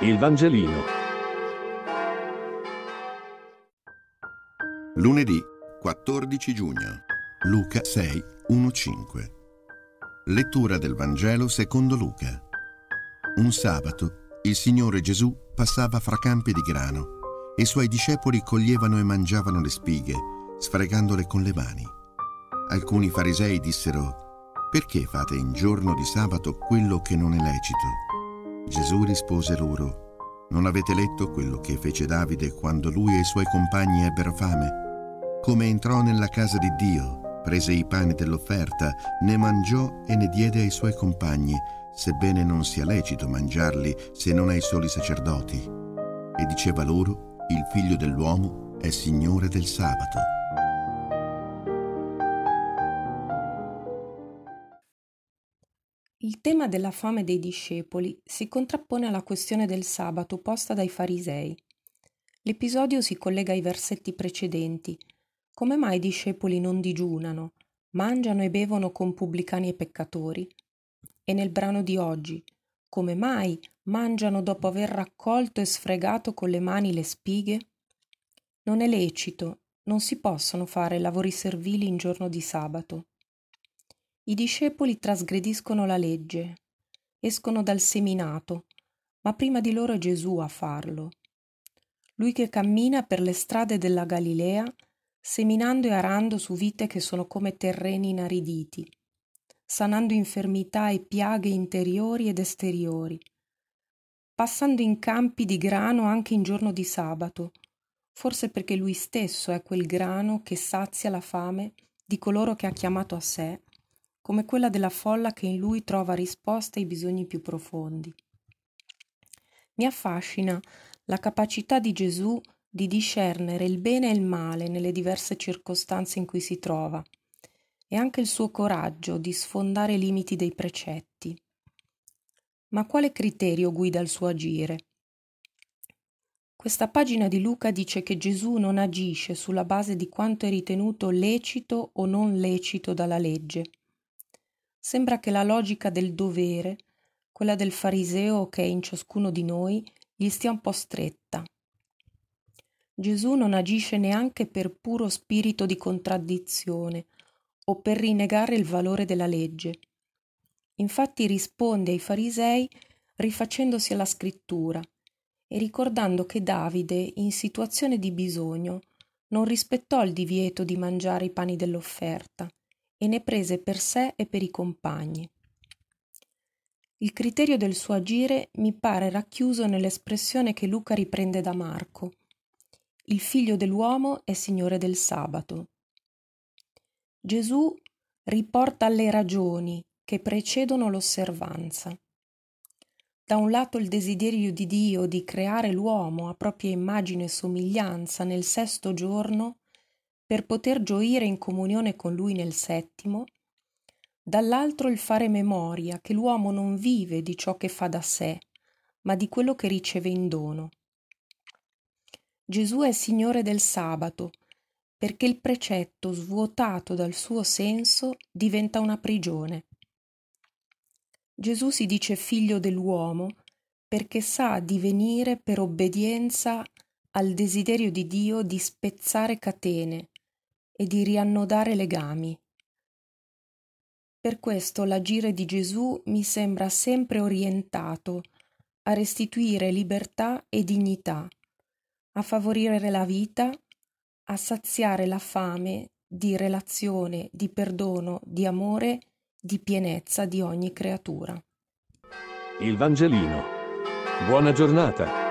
Il Vangelino. Lunedì 14 giugno. Luca 6, 1-5. Lettura del Vangelo secondo Luca. Un sabato il Signore Gesù passava fra campi di grano e i suoi discepoli coglievano e mangiavano le spighe, sfregandole con le mani. Alcuni farisei dissero, perché fate in giorno di sabato quello che non è lecito? Gesù rispose loro, non avete letto quello che fece Davide quando lui e i suoi compagni ebbero fame? Come entrò nella casa di Dio, prese i pani dell'offerta, ne mangiò e ne diede ai suoi compagni, sebbene non sia lecito mangiarli se non ai soli sacerdoti. E diceva loro, il figlio dell'uomo è Signore del sabato. Il tema della fame dei discepoli si contrappone alla questione del sabato posta dai farisei. L'episodio si collega ai versetti precedenti. Come mai i discepoli non digiunano, mangiano e bevono con pubblicani e peccatori? E nel brano di oggi, come mai mangiano dopo aver raccolto e sfregato con le mani le spighe? Non è lecito, non si possono fare lavori servili in giorno di sabato. I discepoli trasgrediscono la legge, escono dal seminato, ma prima di loro è Gesù a farlo. Lui che cammina per le strade della Galilea, seminando e arando su vite che sono come terreni inariditi, sanando infermità e piaghe interiori ed esteriori, passando in campi di grano anche in giorno di sabato, forse perché lui stesso è quel grano che sazia la fame di coloro che ha chiamato a sé come quella della folla che in lui trova risposte ai bisogni più profondi. Mi affascina la capacità di Gesù di discernere il bene e il male nelle diverse circostanze in cui si trova e anche il suo coraggio di sfondare i limiti dei precetti. Ma quale criterio guida il suo agire? Questa pagina di Luca dice che Gesù non agisce sulla base di quanto è ritenuto lecito o non lecito dalla legge, sembra che la logica del dovere, quella del fariseo che è in ciascuno di noi, gli stia un po' stretta. Gesù non agisce neanche per puro spirito di contraddizione o per rinnegare il valore della legge. Infatti risponde ai farisei rifacendosi alla scrittura e ricordando che Davide, in situazione di bisogno, non rispettò il divieto di mangiare i pani dell'offerta, e ne prese per sé e per i compagni. Il criterio del suo agire mi pare racchiuso nell'espressione che Luca riprende da Marco. Il figlio dell'uomo è Signore del sabato. Gesù riporta le ragioni che precedono l'osservanza. Da un lato il desiderio di Dio di creare l'uomo a propria immagine e somiglianza nel sesto giorno per poter gioire in comunione con lui nel settimo, dall'altro il fare memoria che l'uomo non vive di ciò che fa da sé, ma di quello che riceve in dono. Gesù è Signore del sabato, perché il precetto svuotato dal suo senso diventa una prigione. Gesù si dice figlio dell'uomo perché sa divenire per obbedienza al desiderio di Dio di spezzare catene, e di riannodare legami. Per questo l'agire di Gesù mi sembra sempre orientato a restituire libertà e dignità, a favorire la vita, a saziare la fame di relazione, di perdono, di amore, di pienezza di ogni creatura. Il Vangelino. Buona giornata.